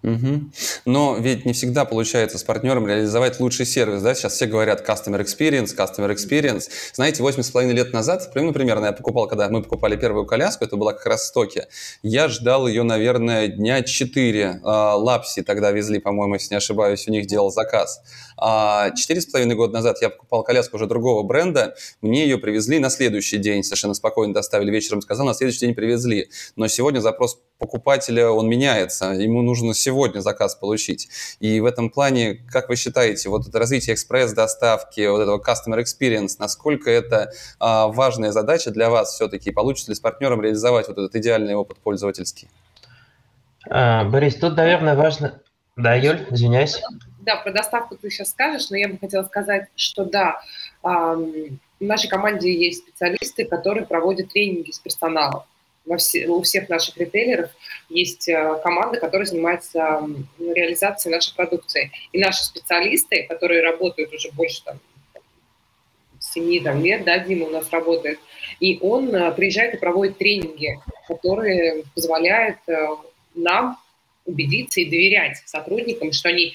Speaker 1: Угу. Но ведь не всегда получается с партнером реализовать лучший сервис. Да? Сейчас все говорят customer experience, customer experience. Знаете, 8,5 лет назад, примерно я покупал, когда мы покупали первую коляску, это была как раз стоки, я ждал ее, наверное, дня 4. А, Лапси тогда везли, по-моему, если не ошибаюсь, у них делал заказ. А 4,5 года назад я покупал коляску уже другого бренда, мне ее привезли на следующий день, совершенно спокойно доставили вечером, сказал, на следующий день привезли. Но сегодня запрос покупателя, он меняется, ему нужно сегодня заказ получить. И в этом плане, как вы считаете, вот это развитие экспресс-доставки, вот этого customer experience, насколько это а, важная задача для вас все-таки, получится ли с партнером реализовать вот этот идеальный опыт пользовательский?
Speaker 2: А, Борис, тут, наверное, важно... Да, Юль, извиняюсь.
Speaker 3: Да, про доставку ты сейчас скажешь, но я бы хотела сказать, что да, в нашей команде есть специалисты, которые проводят тренинги с персоналом во все, у всех наших ритейлеров есть э, команда, которая занимается реализацией нашей продукции. И наши специалисты, которые работают уже больше там, 7 там, лет, да, Дима у нас работает, и он э, приезжает и проводит тренинги, которые позволяют э, нам убедиться и доверять сотрудникам, что они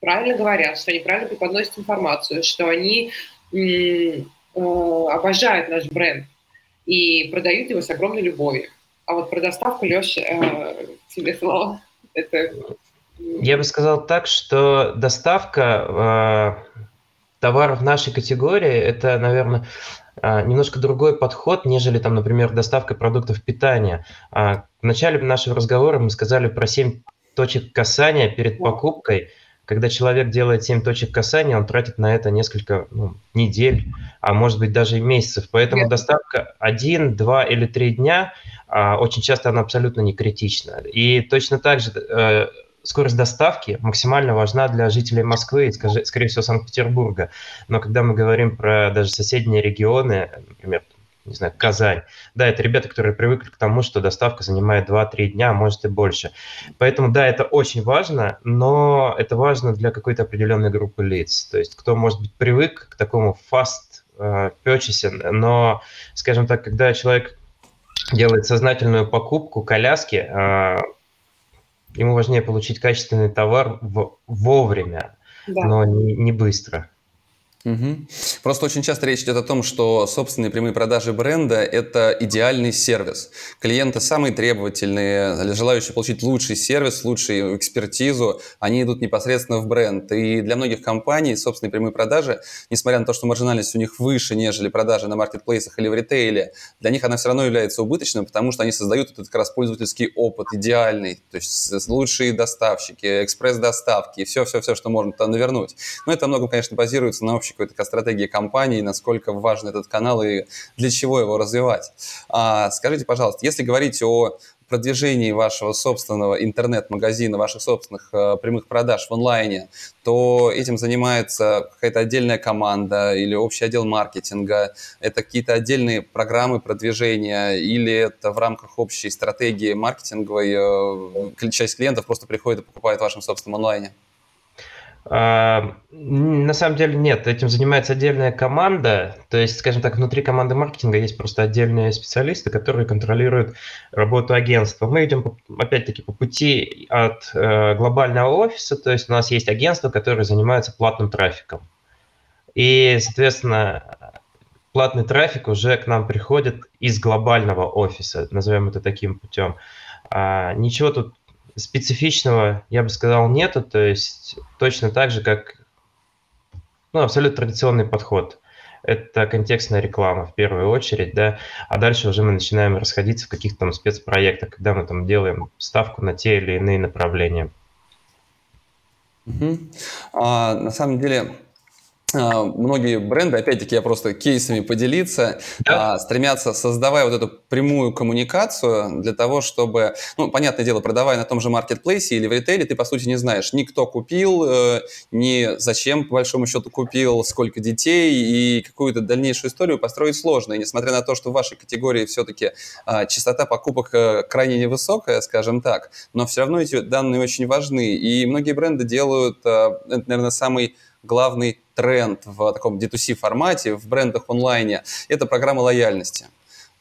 Speaker 3: правильно говорят, что они правильно преподносят информацию, что они обожают наш бренд и продают его с огромной любовью. А вот про доставку, Леша, э, тебе слово. Это...
Speaker 2: Я бы сказал так, что доставка э, товаров нашей категории – это, наверное, э, немножко другой подход, нежели, там, например, доставка продуктов питания. А в начале нашего разговора мы сказали про 7 точек касания перед покупкой – когда человек делает 7 точек касания, он тратит на это несколько ну, недель, а может быть даже и месяцев. Поэтому Нет. доставка 1, 2 или 3 дня, а, очень часто она абсолютно не критична. И точно так же э, скорость доставки максимально важна для жителей Москвы и, скорее всего, Санкт-Петербурга. Но когда мы говорим про даже соседние регионы, например, не знаю, Казань. Да, это ребята, которые привыкли к тому, что доставка занимает 2-3 дня, а может и больше. Поэтому, да, это очень важно, но это важно для какой-то определенной группы лиц. То есть кто, может быть, привык к такому fast э, purchasing, но, скажем так, когда человек делает сознательную покупку коляски, э, ему важнее получить качественный товар в, вовремя, да. но не, не быстро.
Speaker 1: Угу. Просто очень часто речь идет о том, что собственные прямые продажи бренда – это идеальный сервис. Клиенты самые требовательные, желающие получить лучший сервис, лучшую экспертизу, они идут непосредственно в бренд. И для многих компаний собственные прямые продажи, несмотря на то, что маржинальность у них выше, нежели продажи на маркетплейсах или в ритейле, для них она все равно является убыточной, потому что они создают этот как раз пользовательский опыт идеальный, то есть лучшие доставщики, экспресс-доставки, все-все-все, что можно там навернуть. Но это много, конечно, базируется на общей какой-то стратегии компании, насколько важен этот канал и для чего его развивать. А, скажите, пожалуйста, если говорить о продвижении вашего собственного интернет-магазина, ваших собственных э, прямых продаж в онлайне, то этим занимается какая-то отдельная команда или общий отдел маркетинга, это какие-то отдельные программы продвижения или это в рамках общей стратегии маркетинговой э, часть клиентов просто приходит и покупает в вашем собственном онлайне?
Speaker 2: А, на самом деле нет, этим занимается отдельная команда, то есть, скажем так, внутри команды маркетинга есть просто отдельные специалисты, которые контролируют работу агентства. Мы идем, опять-таки, по пути от э, глобального офиса, то есть у нас есть агентство, которое занимается платным трафиком. И, соответственно, платный трафик уже к нам приходит из глобального офиса, назовем это таким путем. А, ничего тут специфичного, я бы сказал, нету. То есть точно так же, как ну, абсолютно традиционный подход. Это контекстная реклама в первую очередь, да, а дальше уже мы начинаем расходиться в каких-то там спецпроектах, когда мы там делаем ставку на те или иные направления.
Speaker 1: Угу. А, на самом деле, многие бренды, опять-таки, я просто кейсами поделиться, да. а, стремятся, создавая вот эту прямую коммуникацию для того, чтобы, ну, понятное дело, продавая на том же маркетплейсе или в ритейле, ты, по сути, не знаешь, ни кто купил, э, ни зачем, по большому счету, купил, сколько детей, и какую-то дальнейшую историю построить сложно. И несмотря на то, что в вашей категории все-таки а, частота покупок а, крайне невысокая, скажем так, но все равно эти данные очень важны. И многие бренды делают, а, это, наверное, самый главный тренд в таком D2C формате, в брендах онлайне, это программа лояльности.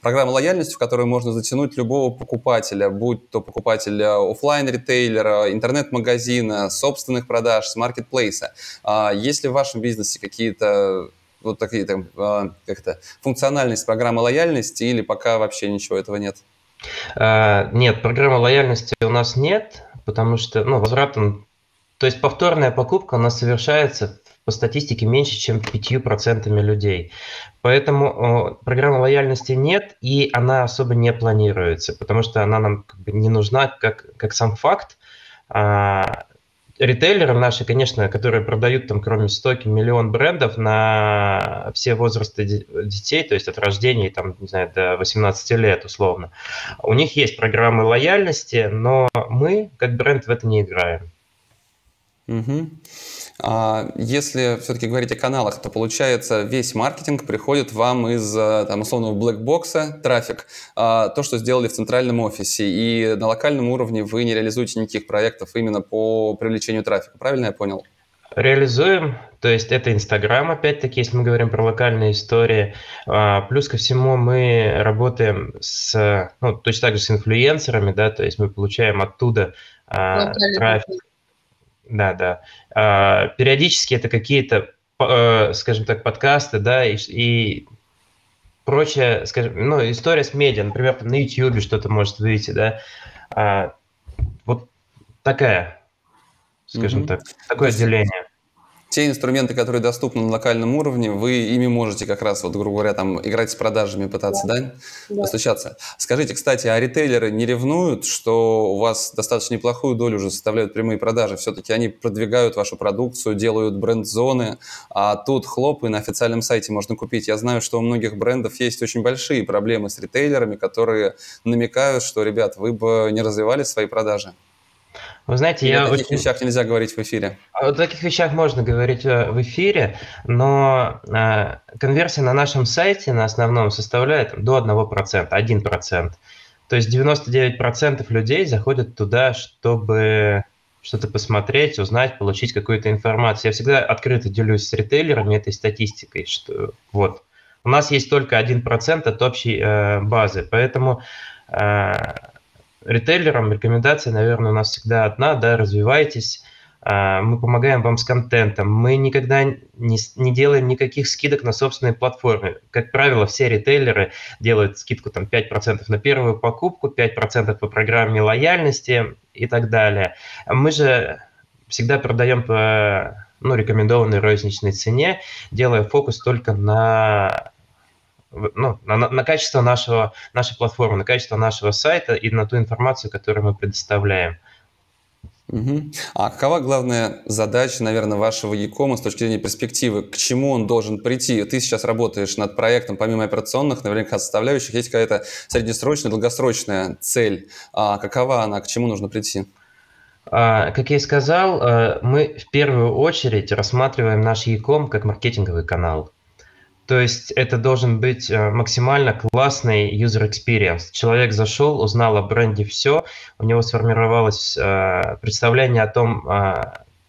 Speaker 1: Программа лояльности, в которую можно затянуть любого покупателя, будь то покупатель офлайн ритейлера интернет-магазина, собственных продаж, с маркетплейса. А есть ли в вашем бизнесе какие-то вот такие там, а, как-то функциональность программы лояльности или пока вообще ничего этого нет?
Speaker 2: Нет, программы лояльности у нас нет, потому что ну, возвратом то есть повторная покупка у нас совершается по статистике меньше, чем 5% людей. Поэтому программы лояльности нет, и она особо не планируется, потому что она нам как бы не нужна как, как сам факт. А, ритейлеры наши, конечно, которые продают там кроме стоки миллион брендов на все возрасты детей, то есть от рождения там, не знаю, до 18 лет условно, у них есть программы лояльности, но мы как бренд в это не играем.
Speaker 1: Угу. А если все-таки говорить о каналах, то получается весь маркетинг приходит вам из э, там, условного блэкбокса, трафик, а, то, что сделали в центральном офисе, и на локальном уровне вы не реализуете никаких проектов именно по привлечению трафика. Правильно я понял?
Speaker 2: Реализуем, то есть это Инстаграм, опять-таки, если мы говорим про локальные истории. А, плюс ко всему мы работаем с, ну, точно так же с инфлюенсерами, да, то есть мы получаем оттуда а, трафик. Да, да. А, периодически это какие-то э, скажем так, подкасты, да, и, и прочее, скажем, ну, история с медиа, например, там на YouTube что-то может выйти, да, а, вот такая, скажем mm-hmm. так, такое отделение
Speaker 1: те инструменты, которые доступны на локальном уровне, вы ими можете как раз, вот, грубо говоря, там, играть с продажами, пытаться, да, да? да. постучаться. Скажите, кстати, а ритейлеры не ревнуют, что у вас достаточно неплохую долю уже составляют прямые продажи? Все-таки они продвигают вашу продукцию, делают бренд-зоны, а тут хлоп, и на официальном сайте можно купить. Я знаю, что у многих брендов есть очень большие проблемы с ритейлерами, которые намекают, что, ребят, вы бы не развивали свои продажи.
Speaker 2: Вы знаете, Или я
Speaker 1: о таких очень... вещах нельзя говорить в эфире.
Speaker 2: О таких вещах можно говорить э, в эфире, но э, конверсия на нашем сайте на основном составляет до 1%, 1%. То есть 99% людей заходят туда, чтобы что-то посмотреть, узнать, получить какую-то информацию. Я всегда открыто делюсь с ритейлерами этой статистикой, что вот у нас есть только 1% от общей э, базы, поэтому э, ритейлерам рекомендация, наверное, у нас всегда одна, да, развивайтесь, а, мы помогаем вам с контентом, мы никогда не, не делаем никаких скидок на собственной платформе. Как правило, все ритейлеры делают скидку там 5% на первую покупку, 5% по программе лояльности и так далее. Мы же всегда продаем по ну, рекомендованной розничной цене, делая фокус только на ну, на, на качество нашего, нашей платформы, на качество нашего сайта и на ту информацию, которую мы предоставляем.
Speaker 1: Угу. А какова главная задача, наверное, вашего Якома с точки зрения перспективы? К чему он должен прийти? Ты сейчас работаешь над проектом, помимо операционных, наверняка составляющих, есть какая-то среднесрочная, долгосрочная цель. А какова она, к чему нужно прийти?
Speaker 2: А, как я и сказал, э, мы в первую очередь рассматриваем наш Яком как маркетинговый канал. То есть это должен быть э, максимально классный user experience. Человек зашел, узнал о бренде все, у него сформировалось э, представление о том, э,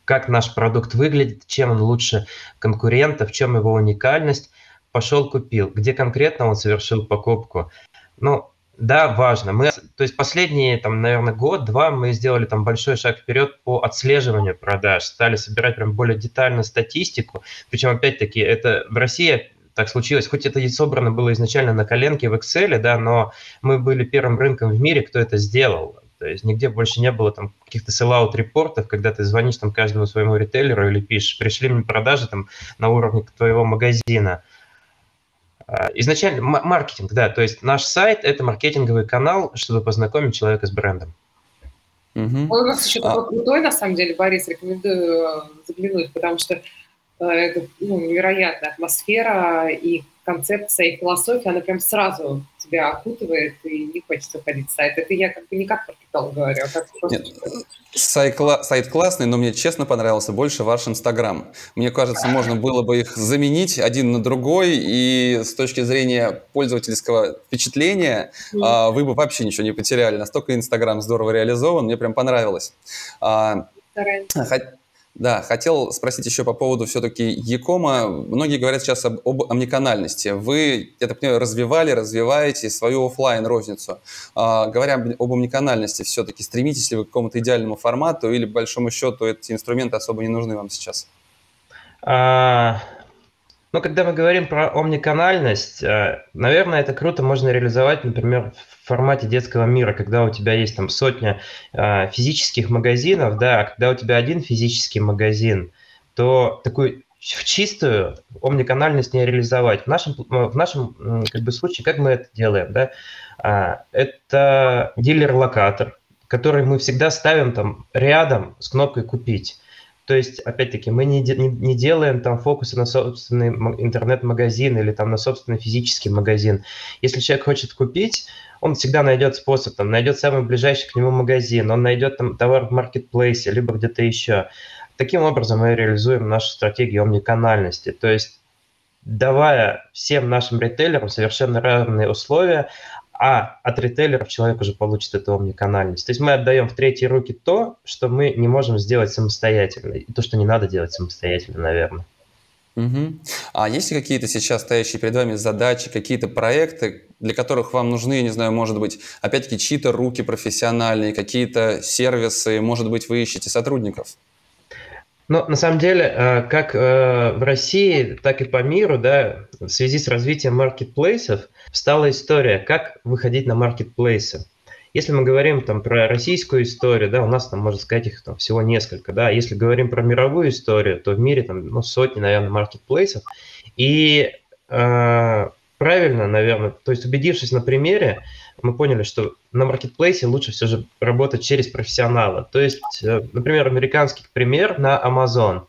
Speaker 2: как наш продукт выглядит, чем он лучше конкурента, в чем его уникальность, пошел купил. Где конкретно он совершил покупку? Ну, да, важно. Мы, то есть последние, там, наверное, год-два мы сделали там большой шаг вперед по отслеживанию продаж, стали собирать прям более детальную статистику. Причем, опять-таки, это в России так случилось. Хоть это и собрано было изначально на коленке в Excel, да, но мы были первым рынком в мире, кто это сделал. То есть нигде больше не было там каких-то sell репортов, когда ты звонишь там каждому своему ритейлеру или пишешь, пришли мне продажи там на уровне твоего магазина. А, изначально маркетинг, да, то есть наш сайт – это маркетинговый канал, чтобы познакомить человека с брендом.
Speaker 3: Угу. Он у нас еще а... такой крутой, на самом деле, Борис, рекомендую э, заглянуть, потому что это ну, невероятная атмосфера и концепция и философия, она прям сразу тебя окутывает и не хочется ходить в сайт. Это я как бы не как маркетолог говорю, а как просто... Нет,
Speaker 1: сайт, кла- сайт классный, но мне честно понравился больше ваш Инстаграм. Мне кажется, можно было бы их заменить один на другой, и с точки зрения пользовательского впечатления mm. вы бы вообще ничего не потеряли. Настолько Инстаграм здорово реализован, мне прям понравилось. А, да, хотел спросить еще по поводу все-таки Якома. Многие говорят сейчас об, об омниканальности. Вы, я так понимаю, развивали, развиваете свою офлайн розницу А, говоря об омниканальности, все-таки стремитесь ли вы к какому-то идеальному формату или, по большому счету, эти инструменты особо не нужны вам сейчас?
Speaker 2: А, ну, когда мы говорим про омниканальность, э, наверное, это круто можно реализовать, например, в формате детского мира, когда у тебя есть там сотня э, физических магазинов, да, а когда у тебя один физический магазин, то такую в чистую омниканальность не реализовать. В нашем, в нашем как бы, случае, как мы это делаем, да, а, это дилер-локатор, который мы всегда ставим там рядом с кнопкой «Купить». То есть, опять-таки, мы не, не, не делаем там фокусы на собственный интернет-магазин или там на собственный физический магазин. Если человек хочет купить, он всегда найдет способ, там, найдет самый ближайший к нему магазин, он найдет там товар в маркетплейсе, либо где-то еще. Таким образом мы реализуем нашу стратегию омниканальности. То есть давая всем нашим ритейлерам совершенно равные условия, а от ритейлеров человек уже получит эту омниканальность. То есть мы отдаем в третьи руки то, что мы не можем сделать самостоятельно, и то, что не надо делать самостоятельно, наверное.
Speaker 1: Угу. А есть ли какие-то сейчас стоящие перед вами задачи, какие-то проекты, для которых вам нужны, я не знаю, может быть, опять-таки чьи-то руки профессиональные, какие-то сервисы, может быть, вы ищете сотрудников?
Speaker 2: Ну, на самом деле, э, как э, в России, так и по миру, да, в связи с развитием маркетплейсов стала история, как выходить на маркетплейсы. Если мы говорим там про российскую историю, да, у нас там, можно сказать, их там всего несколько, да, если говорим про мировую историю, то в мире там, ну, сотни, наверное, маркетплейсов, и э, правильно, наверное, то есть убедившись на примере, мы поняли, что на маркетплейсе лучше все же работать через профессионала. То есть, э, например, американский пример на Amazon.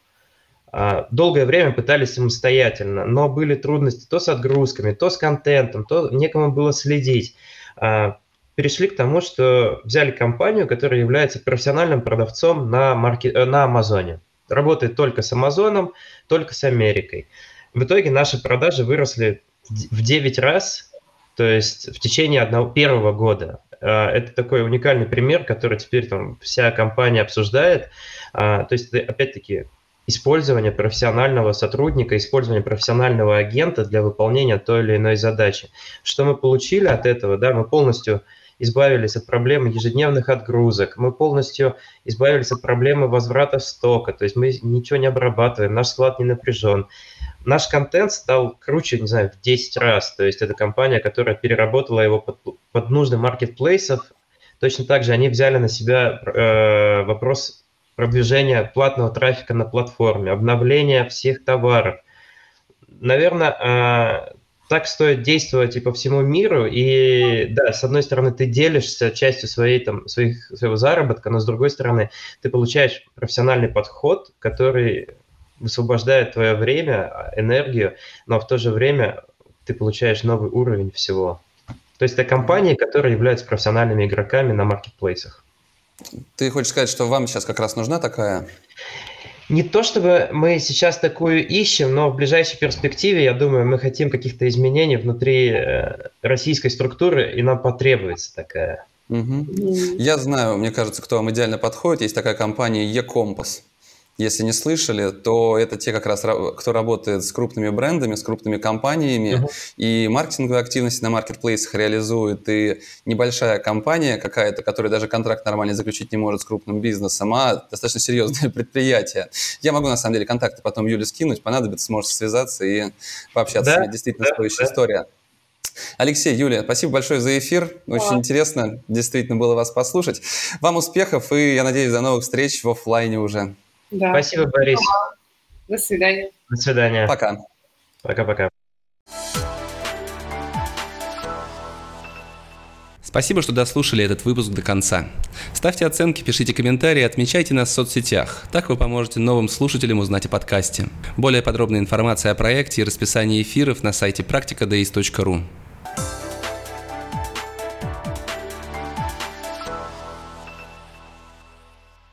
Speaker 2: А, долгое время пытались самостоятельно, но были трудности то с отгрузками, то с контентом, то некому было следить. А, перешли к тому, что взяли компанию, которая является профессиональным продавцом на, маркет... Э, на Амазоне. Работает только с Амазоном, только с Америкой. В итоге наши продажи выросли в 9 раз, то есть в течение одного первого года. А, это такой уникальный пример, который теперь там вся компания обсуждает. А, то есть опять-таки использование профессионального сотрудника, использование профессионального агента для выполнения той или иной задачи. Что мы получили от этого? Да, мы полностью избавились от проблемы ежедневных отгрузок, мы полностью избавились от проблемы возврата стока, то есть мы ничего не обрабатываем, наш склад не напряжен. Наш контент стал круче, не знаю, в 10 раз, то есть это компания, которая переработала его под, под нужды маркетплейсов. Точно так же они взяли на себя э, вопрос продвижения платного трафика на платформе, обновления всех товаров. Наверное, э, так стоит действовать и по всему миру. И да, с одной стороны, ты делишься частью своей, там, своих, своего заработка, но с другой стороны, ты получаешь профессиональный подход, который высвобождает твое время, энергию, но в то же время ты получаешь новый уровень всего. То есть это компании, которые являются профессиональными игроками на маркетплейсах.
Speaker 1: Ты хочешь сказать, что вам сейчас как раз нужна такая
Speaker 2: не то чтобы мы сейчас такую ищем, но в ближайшей перспективе, я думаю, мы хотим каких-то изменений внутри э, российской структуры, и нам потребуется такая.
Speaker 1: Угу. Я знаю, мне кажется, кто вам идеально подходит. Есть такая компания E-Compass. Если не слышали, то это те как раз, кто работает с крупными брендами, с крупными компаниями, uh-huh. и маркетинговые активности на маркетплейсах реализует, и небольшая компания какая-то, которая даже контракт нормально заключить не может с крупным бизнесом, а достаточно серьезное [laughs] предприятие. Я могу, на самом деле, контакты потом Юле скинуть, понадобится, сможете связаться и пообщаться. Да? Действительно да, стоящая да. история. Алексей, Юлия, спасибо большое за эфир. Очень да. интересно, действительно было вас послушать. Вам успехов и, я надеюсь, до новых встреч в офлайне уже.
Speaker 2: Да. Спасибо, Борис.
Speaker 3: До свидания.
Speaker 2: До свидания.
Speaker 1: Пока.
Speaker 2: Пока-пока.
Speaker 1: Спасибо, что дослушали этот выпуск до конца. Ставьте оценки, пишите комментарии, отмечайте нас в соцсетях. Так вы поможете новым слушателям узнать о подкасте. Более подробная информация о проекте и расписании эфиров на сайте практикadays.ru.